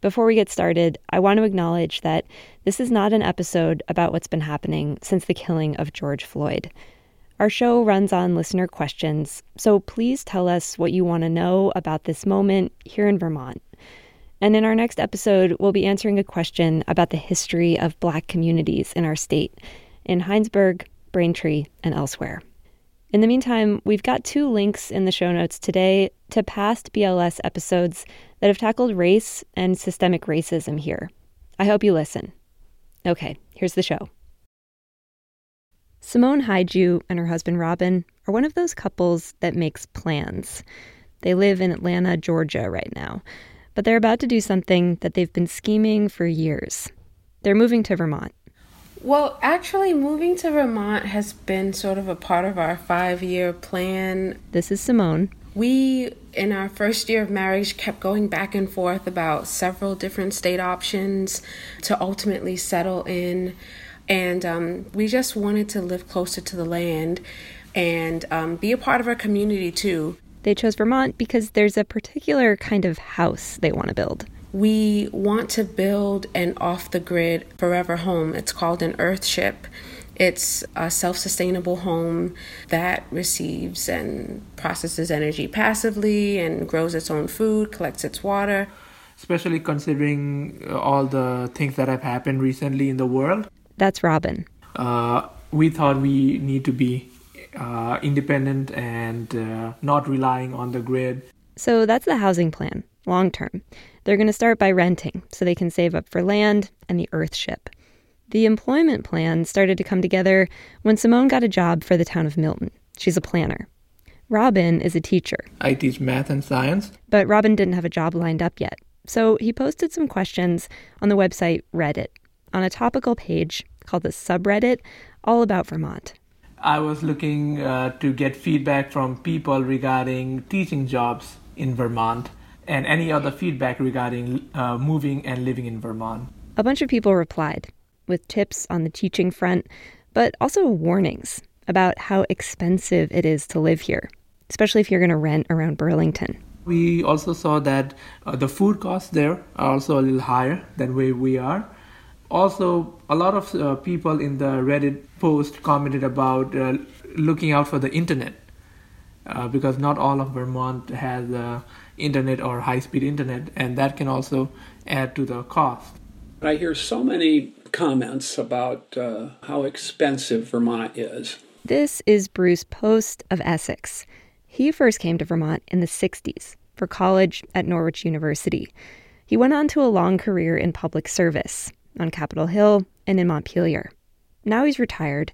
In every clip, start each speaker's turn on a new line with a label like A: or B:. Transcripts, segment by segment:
A: Before we get started, I want to acknowledge that this is not an episode about what's been happening since the killing of George Floyd. Our show runs on listener questions, so please tell us what you want to know about this moment here in Vermont. And in our next episode, we'll be answering a question about the history of Black communities in our state, in Hinesburg, Braintree, and elsewhere. In the meantime, we've got two links in the show notes today to past BLS episodes that have tackled race and systemic racism here. I hope you listen. Okay, here's the show. Simone Haiju and her husband Robin are one of those couples that makes plans. They live in Atlanta, Georgia right now, but they're about to do something that they've been scheming for years. They're moving to Vermont.
B: Well, actually, moving to Vermont has been sort of a part of our five year plan.
A: This is Simone.
B: We, in our first year of marriage, kept going back and forth about several different state options to ultimately settle in. And um, we just wanted to live closer to the land and um, be a part of our community too.
A: They chose Vermont because there's a particular kind of house they want to build.
B: We want to build an off the grid forever home. It's called an Earthship. It's a self sustainable home that receives and processes energy passively and grows its own food, collects its water.
C: Especially considering uh, all the things that have happened recently in the world.
A: That's Robin.
C: Uh, we thought we need to be uh, independent and uh, not relying on the grid.
A: So that's the housing plan, long term. They're going to start by renting so they can save up for land and the Earthship. The employment plan started to come together when Simone got a job for the town of Milton. She's a planner. Robin is a teacher.
C: I teach math and science.
A: But Robin didn't have a job lined up yet. So he posted some questions on the website Reddit on a topical page called the subreddit all about Vermont.
C: I was looking uh, to get feedback from people regarding teaching jobs in Vermont and any other feedback regarding uh, moving and living in Vermont.
A: A bunch of people replied with tips on the teaching front, but also warnings about how expensive it is to live here, especially if you're going to rent around Burlington.
C: We also saw that uh, the food costs there are also a little higher than where we are. Also, a lot of uh, people in the Reddit post commented about uh, looking out for the internet uh, because not all of Vermont has uh, internet or high speed internet, and that can also add to the cost.
D: I hear so many comments about uh, how expensive Vermont is.
A: This is Bruce Post of Essex. He first came to Vermont in the 60s for college at Norwich University. He went on to a long career in public service on Capitol Hill and in Montpelier. Now he's retired,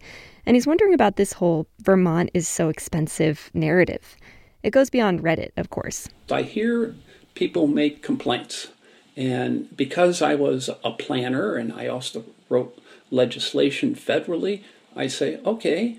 A: and he's wondering about this whole Vermont is so expensive narrative. It goes beyond Reddit, of course.
D: I hear people make complaints. And because I was a planner and I also wrote legislation federally, I say, okay,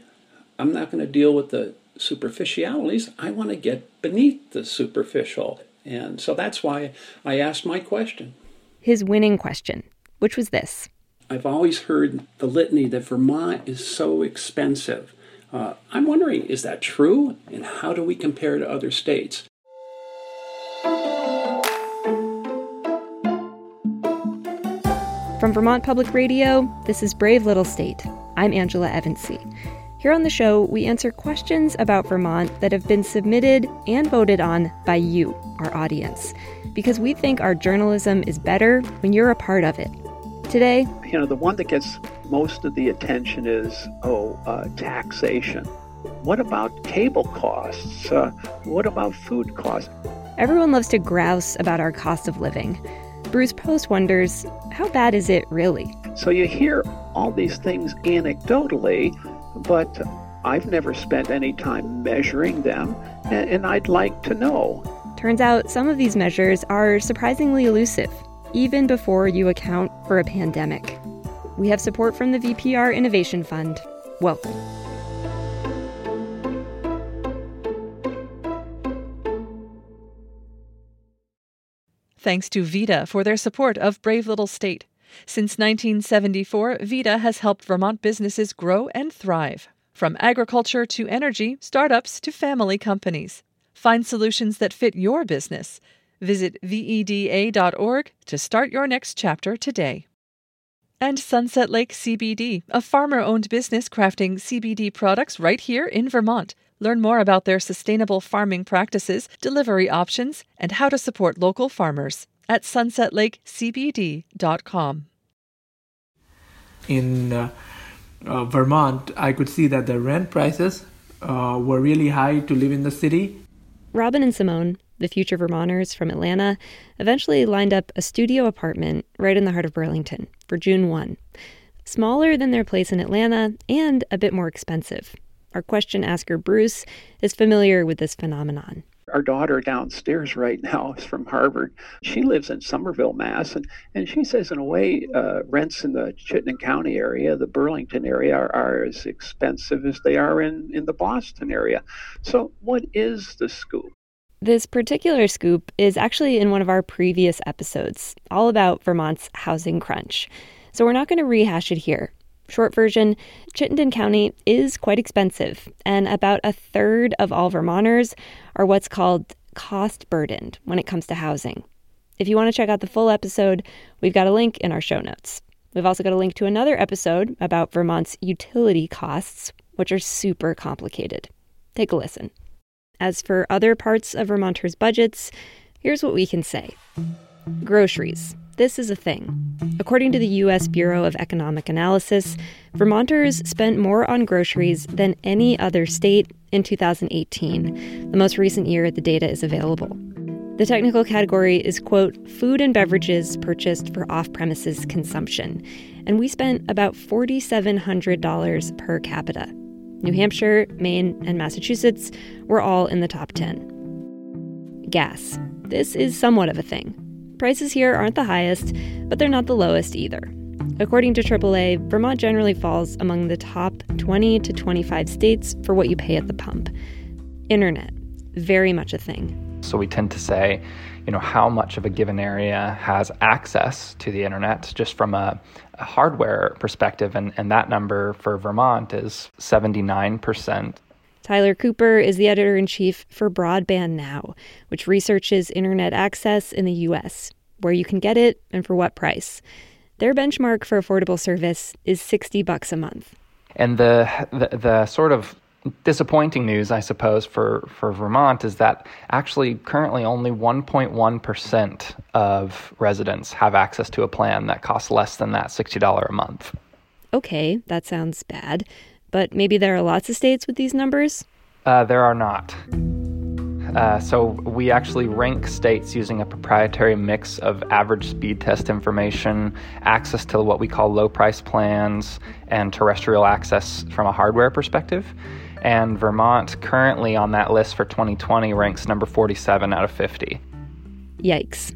D: I'm not going to deal with the superficialities. I want to get beneath the superficial. And so that's why I asked my question.
A: His winning question, which was this
D: I've always heard the litany that Vermont is so expensive. Uh, I'm wondering, is that true? And how do we compare to other states?
A: From Vermont Public Radio, this is Brave Little State. I'm Angela Evancie. Here on the show, we answer questions about Vermont that have been submitted and voted on by you, our audience, because we think our journalism is better when you're a part of it. Today,
E: you know, the one that gets most of the attention is oh, uh, taxation. What about cable costs? Uh, what about food costs?
A: Everyone loves to grouse about our cost of living. Bruce Post wonders how bad is it really?
E: So you hear all these things anecdotally, but I've never spent any time measuring them, and, I'd like to know.
A: Turns out some of these measures are surprisingly elusive, even before you account for a pandemic. We have support from the VPR Innovation Fund. Welcome.
F: Thanks to VEDA for their support of Brave Little State. Since 1974, VEDA has helped Vermont businesses grow and thrive. From agriculture to energy, startups to family companies. Find solutions that fit your business. Visit VEDA.org to start your next chapter today. And Sunset Lake CBD, a farmer owned business crafting CBD products right here in Vermont. Learn more about their sustainable farming practices, delivery options, and how to support local farmers at sunsetlakecbd.com.
C: In uh, uh, Vermont, I could see that the rent prices uh, were really high to live in the city.
A: Robin and Simone, the future Vermonters from Atlanta, eventually lined up a studio apartment right in the heart of Burlington for June 1. Smaller than their place in Atlanta and a bit more expensive. Our question asker Bruce is familiar with this phenomenon.
E: Our daughter downstairs right now is from Harvard. She lives in Somerville, Mass. And, and she says, in a way, uh, rents in the Chittenden County area, the Burlington area, are, are as expensive as they are in, in the Boston area. So, what is the scoop?
A: This particular scoop is actually in one of our previous episodes, all about Vermont's housing crunch. So, we're not going to rehash it here. Short version Chittenden County is quite expensive, and about a third of all Vermonters are what's called cost burdened when it comes to housing. If you want to check out the full episode, we've got a link in our show notes. We've also got a link to another episode about Vermont's utility costs, which are super complicated. Take a listen. As for other parts of Vermonters' budgets, here's what we can say groceries. This is a thing. According to the U.S. Bureau of Economic Analysis, Vermonters spent more on groceries than any other state in 2018, the most recent year the data is available. The technical category is, quote, food and beverages purchased for off premises consumption, and we spent about $4,700 per capita. New Hampshire, Maine, and Massachusetts were all in the top 10. Gas. This is somewhat of a thing. Prices here aren't the highest, but they're not the lowest either. According to AAA, Vermont generally falls among the top 20 to 25 states for what you pay at the pump. Internet, very much a thing.
G: So we tend to say, you know, how much of a given area has access to the internet just from a, a hardware perspective. And, and that number for Vermont is 79%.
A: Tyler Cooper is the editor in chief for Broadband Now, which researches internet access in the U.S., where you can get it and for what price. Their benchmark for affordable service is 60 bucks a month.
G: And the, the, the sort of disappointing news, I suppose, for, for Vermont is that actually currently only 1.1% of residents have access to a plan that costs less than that $60 a month.
A: Okay, that sounds bad but maybe there are lots of states with these numbers?
G: Uh, there are not. Uh, so we actually rank states using a proprietary mix of average speed test information, access to what we call low price plans, and terrestrial access from a hardware perspective. And Vermont, currently on that list for 2020, ranks number 47 out of 50.
A: Yikes.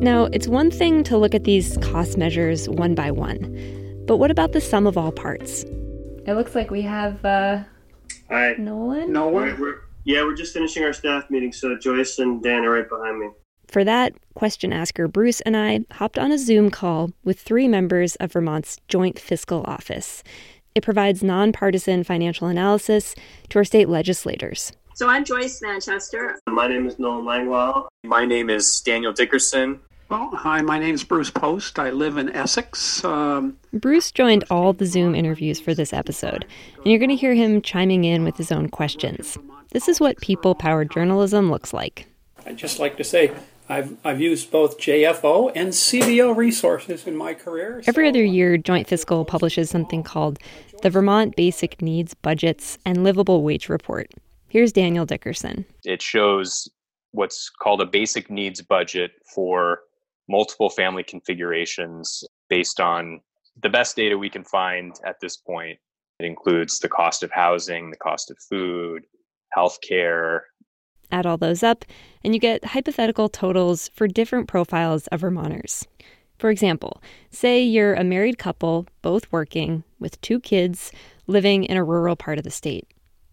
A: Now, it's one thing to look at these cost measures one by one. But what about the sum of all parts? It looks like we have uh,
H: Hi.
A: Nolan.
H: Nolan. We're, yeah, we're just finishing our staff meeting, so Joyce and Dan are right behind me.
A: For that, question asker Bruce and I hopped on a Zoom call with three members of Vermont's Joint Fiscal Office. It provides nonpartisan financial analysis to our state legislators.
I: So I'm Joyce Manchester.
H: My name is Nolan Langweil.
J: My name is Daniel Dickerson.
K: Well, hi, my name is Bruce Post. I live in Essex. Um,
A: Bruce joined all the Zoom interviews for this episode, and you're going to hear him chiming in with his own questions. This is what people powered journalism looks like.
D: I'd just like to say I've, I've used both JFO and CBO resources in my career.
A: So. Every other year, Joint Fiscal publishes something called the Vermont Basic Needs Budgets and Livable Wage Report. Here's Daniel Dickerson.
J: It shows what's called a basic needs budget for multiple family configurations based on the best data we can find at this point. It includes the cost of housing, the cost of food, healthcare.
A: Add all those up, and you get hypothetical totals for different profiles of Vermonters. For example, say you're a married couple, both working, with two kids, living in a rural part of the state.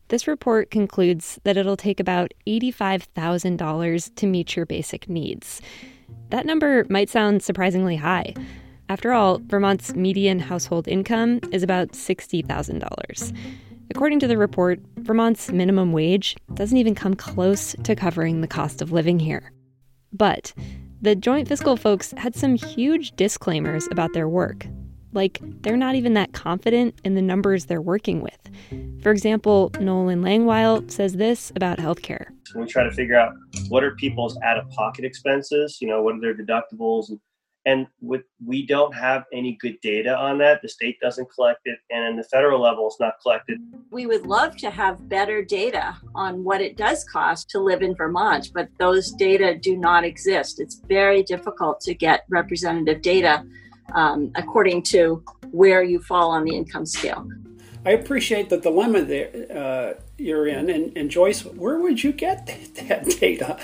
A: This report concludes that it'll take about $85,000 to meet your basic needs. That number might sound surprisingly high. After all, Vermont's median household income is about $60,000. According to the report, Vermont's minimum wage doesn't even come close to covering the cost of living here. But the joint fiscal folks had some huge disclaimers about their work. Like, they're not even that confident in the numbers they're working with. For example, Nolan Langweil says this about healthcare.
H: We try to figure out what are people's out of pocket expenses, you know, what are their deductibles, and and with we don't have any good data on that the state doesn't collect it and in the federal level it's not collected
I: we would love to have better data on what it does cost to live in vermont but those data do not exist it's very difficult to get representative data um, according to where you fall on the income scale
K: I appreciate the dilemma there uh, you're in, and, and, Joyce, where would you get that data?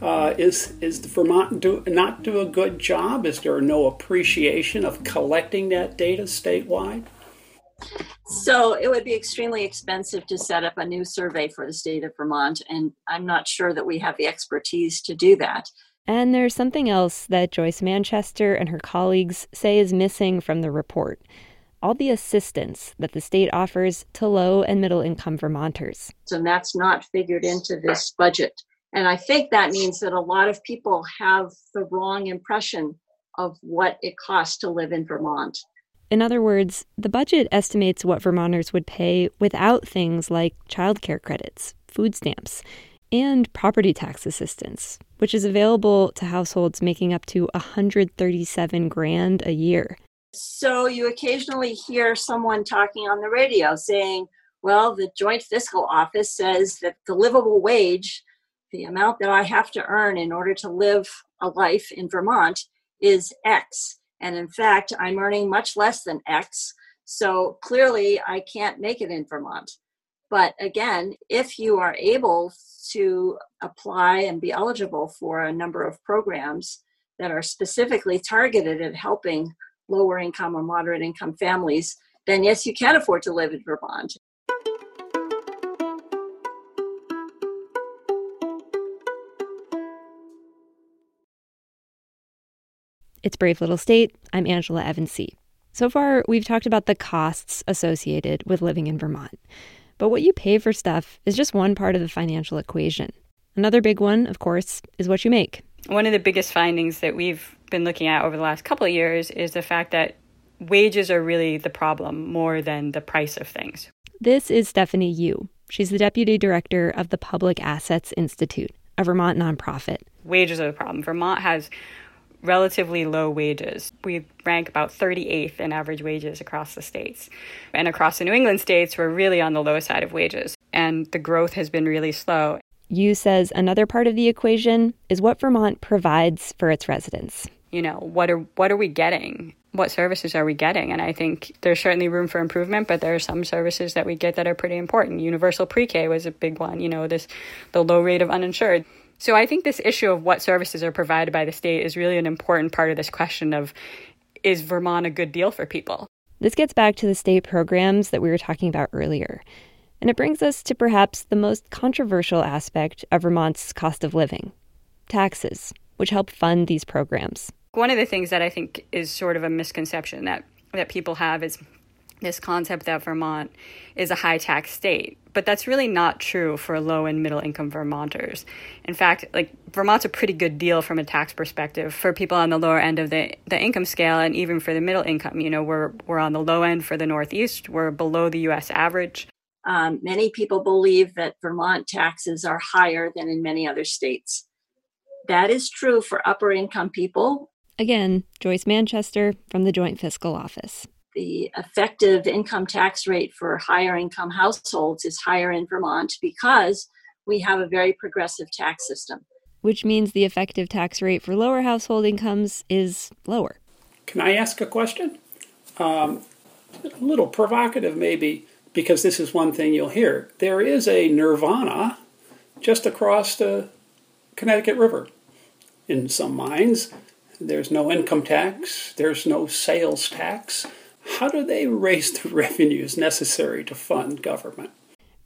K: Uh, is is Vermont do not do a good job? Is there no appreciation of collecting that data statewide?
I: So it would be extremely expensive to set up a new survey for the state of Vermont, and I'm not sure that we have the expertise to do that.
A: And there's something else that Joyce Manchester and her colleagues say is missing from the report all the assistance that the state offers to low and middle income Vermonters.
I: And that's not figured into this budget. And I think that means that a lot of people have the wrong impression of what it costs to live in Vermont.
A: In other words, the budget estimates what Vermonters would pay without things like childcare credits, food stamps, and property tax assistance, which is available to households making up to 137 grand a year.
I: So you occasionally hear someone talking on the radio saying, well, the Joint Fiscal Office says that the livable wage, the amount that I have to earn in order to live a life in Vermont, is X. And in fact, I'm earning much less than X. So clearly, I can't make it in Vermont. But again, if you are able to apply and be eligible for a number of programs that are specifically targeted at helping lower income or moderate income families, then yes, you can afford to live in Vermont.
A: It's Brave Little State. I'm Angela Evancie. So far, we've talked about the costs associated with living in Vermont. But what you pay for stuff is just one part of the financial equation. Another big one, of course, is what you make.
L: One of the biggest findings that we've been looking at over the last couple of years is the fact that wages are really the problem more than the price of things.
A: This is Stephanie Yu. She's the deputy director of the Public Assets Institute, a Vermont nonprofit.
L: Wages are the problem. Vermont has relatively low wages. We rank about 38th in average wages across the states. And across the New England states, we're really on the low side of wages. And the growth has been really slow.
A: Yu says another part of the equation is what Vermont provides for its residents.
L: You know, what are what are we getting? What services are we getting? And I think there's certainly room for improvement, but there are some services that we get that are pretty important. Universal pre-K was a big one, you know, this the low rate of uninsured. So I think this issue of what services are provided by the state is really an important part of this question of is Vermont a good deal for people?
A: This gets back to the state programs that we were talking about earlier. And it brings us to perhaps the most controversial aspect of Vermont's cost of living taxes, which help fund these programs.
L: One of the things that I think is sort of a misconception that, that people have is this concept that Vermont is a high tax state. But that's really not true for low and middle income Vermonters. In fact, like Vermont's a pretty good deal from a tax perspective for people on the lower end of the, the income scale and even for the middle income. You know, we're we're on the low end for the Northeast, we're below the US average.
I: Um, many people believe that Vermont taxes are higher than in many other states. That is true for upper income people.
A: Again, Joyce Manchester from the Joint Fiscal Office.
I: The effective income tax rate for higher income households is higher in Vermont because we have a very progressive tax system.
A: Which means the effective tax rate for lower household incomes is lower.
K: Can I ask a question? Um, a little provocative, maybe because this is one thing you'll hear. There is a nirvana just across the Connecticut River. In some mines, there's no income tax, there's no sales tax. How do they raise the revenues necessary to fund government?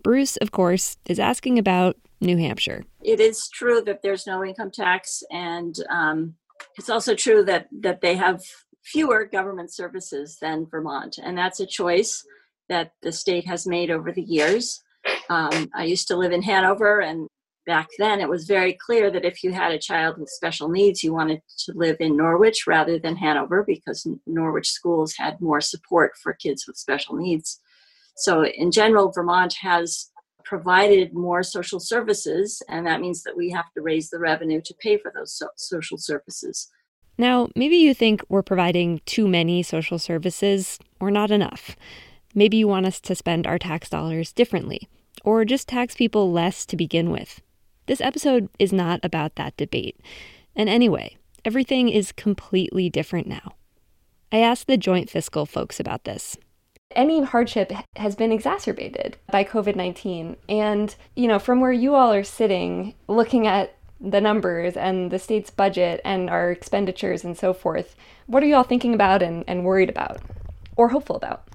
A: Bruce, of course, is asking about New Hampshire.
I: It is true that there's no income tax, and um, it's also true that, that they have fewer government services than Vermont, and that's a choice that the state has made over the years. Um, I used to live in Hanover, and back then it was very clear that if you had a child with special needs, you wanted to live in Norwich rather than Hanover because Norwich schools had more support for kids with special needs. So, in general, Vermont has provided more social services, and that means that we have to raise the revenue to pay for those so- social services.
A: Now, maybe you think we're providing too many social services or not enough. Maybe you want us to spend our tax dollars differently, or just tax people less to begin with. This episode is not about that debate. And anyway, everything is completely different now. I asked the joint fiscal folks about this.
M: Any hardship has been exacerbated by COVID 19. And, you know, from where you all are sitting, looking at the numbers and the state's budget and our expenditures and so forth, what are you all thinking about and, and worried about or hopeful about?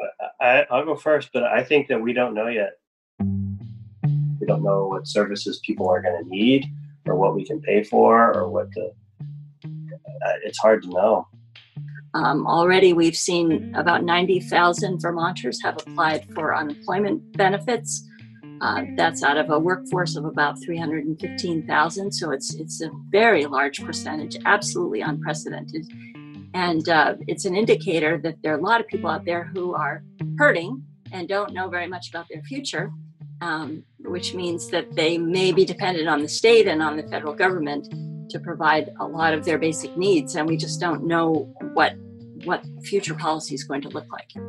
H: Uh, I, I'll go first, but I think that we don't know yet. We don't know what services people are going to need or what we can pay for or what the. Uh, it's hard to know.
I: Um, already, we've seen about 90,000 Vermonters have applied for unemployment benefits. Uh, that's out of a workforce of about 315,000, so it's it's a very large percentage, absolutely unprecedented, and uh, it's an indicator that there are a lot of people out there who are hurting and don't know very much about their future, um, which means that they may be dependent on the state and on the federal government to provide a lot of their basic needs, and we just don't know what what future policy is going to look like.
N: So,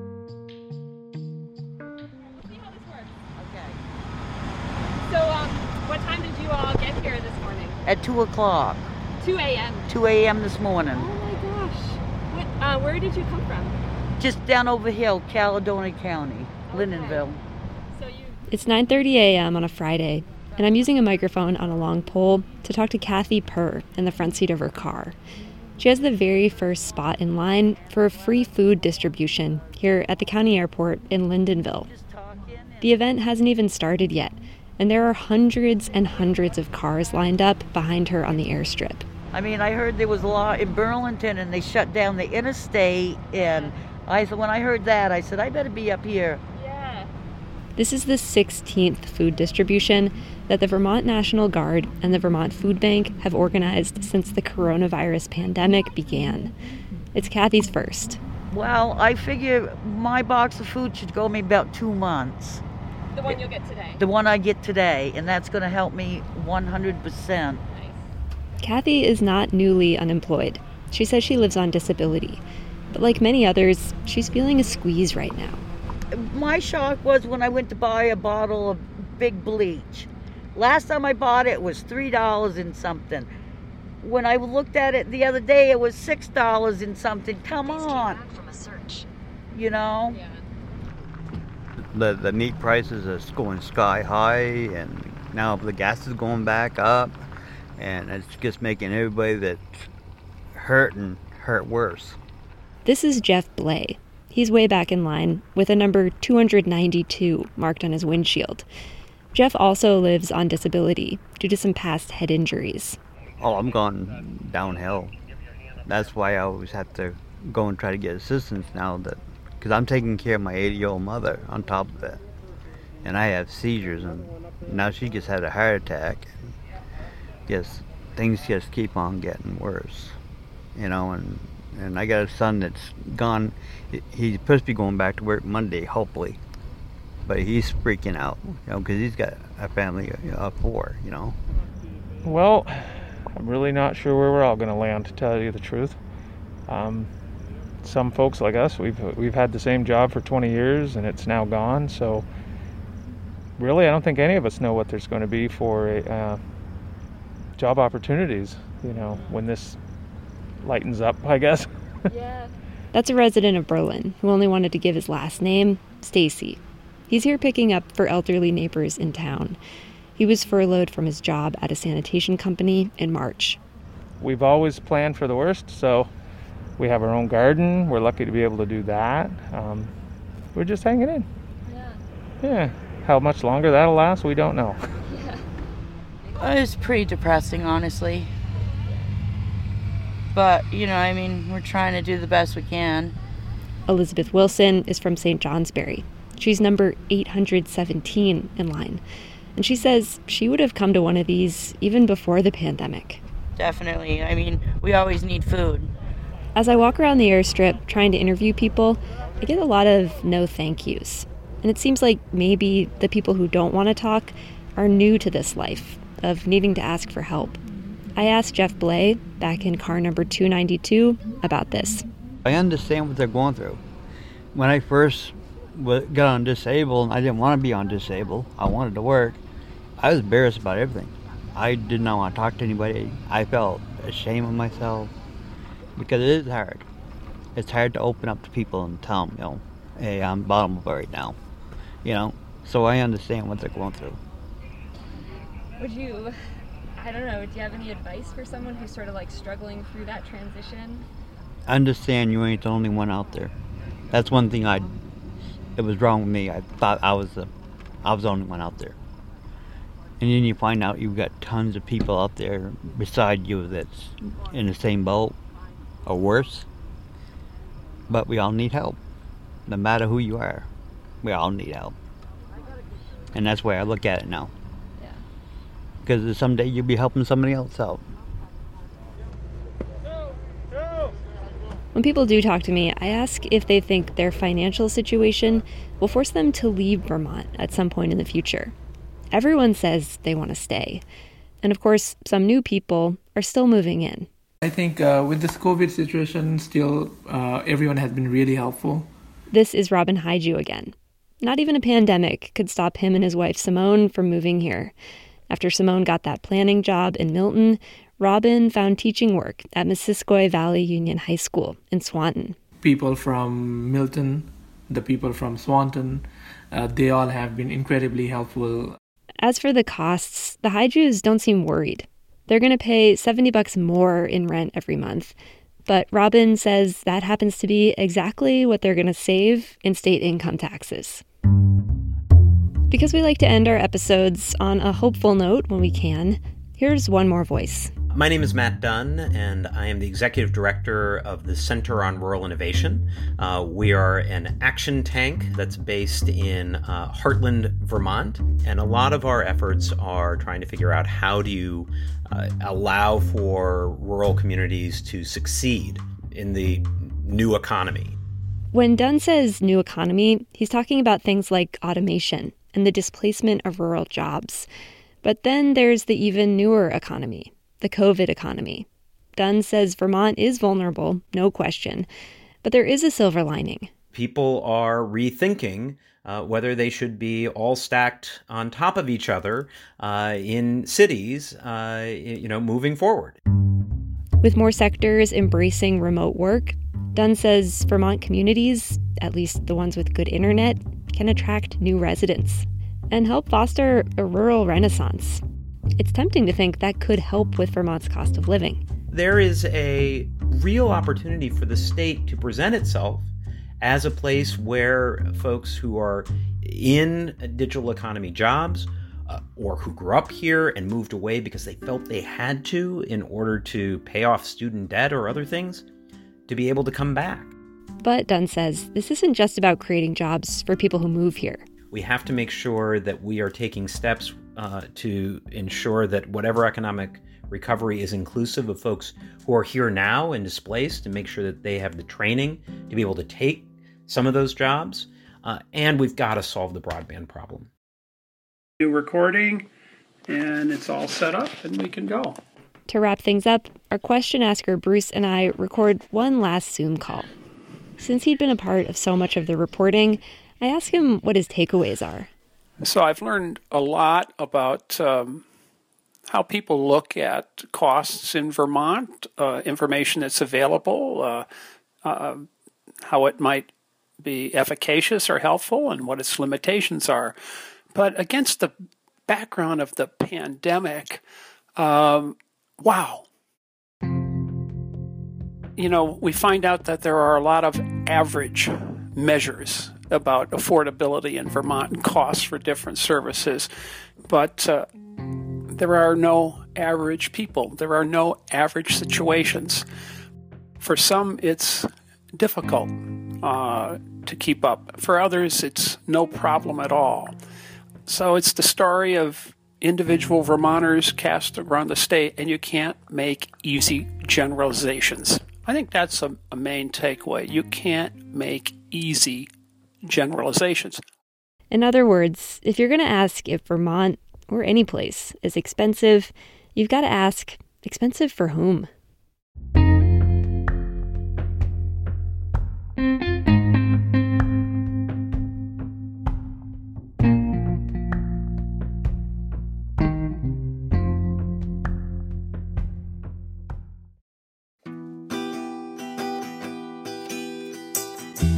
N: um, what time did you all get here this morning?
O: At 2 o'clock.
N: 2 a.m.
O: 2 a.m. this morning.
N: Oh my gosh. What, uh, where did you come from?
O: Just down over hill, Caledonia County, okay. Lyndonville.
A: It's 9:30 a.m. on a Friday, and I'm using a microphone on a long pole to talk to Kathy Purr in the front seat of her car. She has the very first spot in line for a free food distribution here at the county airport in Lyndonville. The event hasn't even started yet, and there are hundreds and hundreds of cars lined up behind her on the airstrip.
O: I mean, I heard there was a law in Burlington and they shut down the interstate. And I when I heard that, I said, I better be up here.
N: Yeah.
A: This is the 16th food distribution that the Vermont National Guard and the Vermont Food Bank have organized since the coronavirus pandemic began. It's Kathy's first.
O: Well, I figure my box of food should go me about two months.
N: The one you'll get today.
O: The one I get today, and that's going to help me 100%.
A: Kathy is not newly unemployed. She says she lives on disability. But like many others, she's feeling a squeeze right now.
O: My shock was when I went to buy a bottle of big bleach. Last time I bought it was $3 and something. When I looked at it the other day, it was $6 and something. Come on. You know?
N: Yeah
P: the, the meat prices are going sky high and now the gas is going back up and it's just making everybody that's hurting hurt worse.
A: This is Jeff Blay. He's way back in line with a number 292 marked on his windshield. Jeff also lives on disability due to some past head injuries.
P: Oh, I'm going downhill. That's why I always have to go and try to get assistance now that because I'm taking care of my 80 year old mother on top of it. And I have seizures, and now she just had a heart attack. Yes, things just keep on getting worse, you know. And and I got a son that's gone. He's supposed to be going back to work Monday, hopefully, but he's freaking out, you know, because he's got a family of four, you know.
Q: Well, I'm really not sure where we're all going to land, to tell you the truth. Um, some folks like us, we've we've had the same job for 20 years and it's now gone. So really, I don't think any of us know what there's going to be for a, uh, job opportunities. You know, when this lightens up, I guess.
N: yeah.
A: That's a resident of Berlin who only wanted to give his last name, Stacy. He's here picking up for elderly neighbors in town. He was furloughed from his job at a sanitation company in March.
Q: We've always planned for the worst, so we have our own garden. We're lucky to be able to do that. Um, we're just hanging in. Yeah. Yeah. How much longer that'll last, we don't know.
R: Yeah. It's pretty depressing, honestly. But, you know, I mean, we're trying to do the best we can.
A: Elizabeth Wilson is from St. Johnsbury. She's number 817 in line. And she says she would have come to one of these even before the pandemic.
R: Definitely. I mean, we always need food.
A: As I walk around the airstrip trying to interview people, I get a lot of no thank yous. And it seems like maybe the people who don't want to talk are new to this life of needing to ask for help. I asked Jeff Blay, back in car number 292, about this.
P: I understand what they're going through. When I first got on disabled, I didn't want to be on disabled. I wanted to work. I was embarrassed about everything. I did not want to talk to anybody. I felt ashamed of myself because it is hard. It's hard to open up to people and tell them, you know, hey, I'm bottom of it right now. You know, so I understand what they're going through.
M: Would you, I don't know, do you have any advice for someone who's sort of like struggling through that transition?
P: Understand you ain't the only one out there. That's one thing I, it was wrong with me. I thought I was the, I was the only one out there. And then you find out you've got tons of people out there beside you that's in the same boat or worse. But we all need help. No matter who you are, we all need help. And that's where I look at it now. Because someday you'll be helping somebody else out.
A: When people do talk to me, I ask if they think their financial situation will force them to leave Vermont at some point in the future. Everyone says they want to stay. And of course, some new people are still moving in.
C: I think uh, with this COVID situation, still uh, everyone has been really helpful.
A: This is Robin Haiju again. Not even a pandemic could stop him and his wife Simone from moving here. After Simone got that planning job in Milton, Robin found teaching work at Missisquoi Valley Union High School in Swanton.
C: People from Milton, the people from Swanton, uh, they all have been incredibly helpful.
A: As for the costs, the Haijus don't seem worried. They're going to pay 70 bucks more in rent every month. But Robin says that happens to be exactly what they're going to save in state income taxes. Because we like to end our episodes on a hopeful note when we can, here's one more voice.
S: My name is Matt Dunn, and I am the executive director of the Center on Rural Innovation. Uh, we are an action tank that's based in uh, Hartland, Vermont, and a lot of our efforts are trying to figure out how do you uh, allow for rural communities to succeed in the new economy.
A: When Dunn says new economy, he's talking about things like automation and the displacement of rural jobs. But then there's the even newer economy the COVID economy. Dunn says Vermont is vulnerable, no question, but there is a silver lining.
S: People are rethinking uh, whether they should be all stacked on top of each other uh, in cities, uh, you know, moving forward.
A: With more sectors embracing remote work, Dunn says Vermont communities, at least the ones with good internet, can attract new residents and help foster a rural renaissance. It's tempting to think that could help with Vermont's cost of living.
S: There is a real opportunity for the state to present itself as a place where folks who are in digital economy jobs uh, or who grew up here and moved away because they felt they had to in order to pay off student debt or other things to be able to come back.
A: But Dunn says this isn't just about creating jobs for people who move here.
S: We have to make sure that we are taking steps uh, to ensure that whatever economic recovery is inclusive of folks who are here now and displaced, to make sure that they have the training to be able to take some of those jobs. Uh, and we've got to solve the broadband problem.
K: New recording, and it's all set up, and we can go.
A: To wrap things up, our question asker Bruce and I record one last Zoom call. Since he'd been a part of so much of the reporting, I asked him what his takeaways are.
K: So I've learned a lot about um, how people look at costs in Vermont, uh, information that's available, uh, uh, how it might be efficacious or helpful, and what its limitations are. But against the background of the pandemic, um, wow. You know, we find out that there are a lot of average measures about affordability in Vermont and costs for different services, but uh, there are no average people. There are no average situations. For some, it's difficult uh, to keep up. For others, it's no problem at all. So it's the story of individual Vermonters cast around the state, and you can't make easy generalizations. I think that's a, a main takeaway. You can't make easy generalizations.
A: In other words, if you're going to ask if Vermont or any place is expensive, you've got to ask expensive for whom?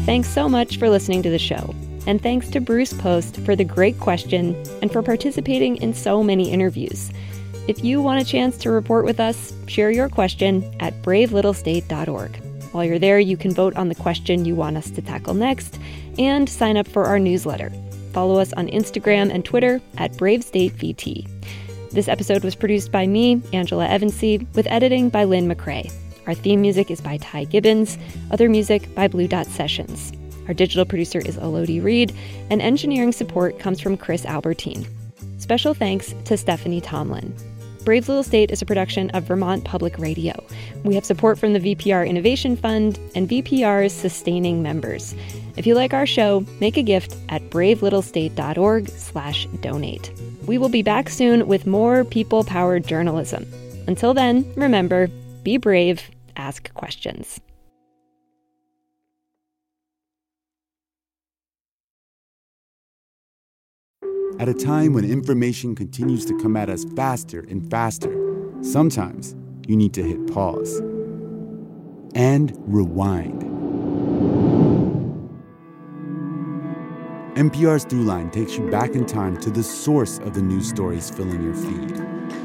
A: Thanks so much for listening to the show. And thanks to Bruce Post for the great question and for participating in so many interviews. If you want a chance to report with us, share your question at bravelittlestate.org. While you're there, you can vote on the question you want us to tackle next and sign up for our newsletter. Follow us on Instagram and Twitter at BraveStateVT. This episode was produced by me, Angela Evancie, with editing by Lynne McCrea. Our theme music is by Ty Gibbons, other music by Blue Dot Sessions. Our digital producer is Elodie Reed, and engineering support comes from Chris Albertine. Special thanks to Stephanie Tomlin. Brave Little State is a production of Vermont Public Radio. We have support from the VPR Innovation Fund and VPR's sustaining members. If you like our show, make a gift at bravelittlestate.org/donate. We will be back soon with more people-powered journalism. Until then, remember, be brave, ask questions.
T: At a time when information continues to come at us faster and faster, sometimes you need to hit pause and rewind. NPR's Throughline takes you back in time to the source of the news stories filling your feed.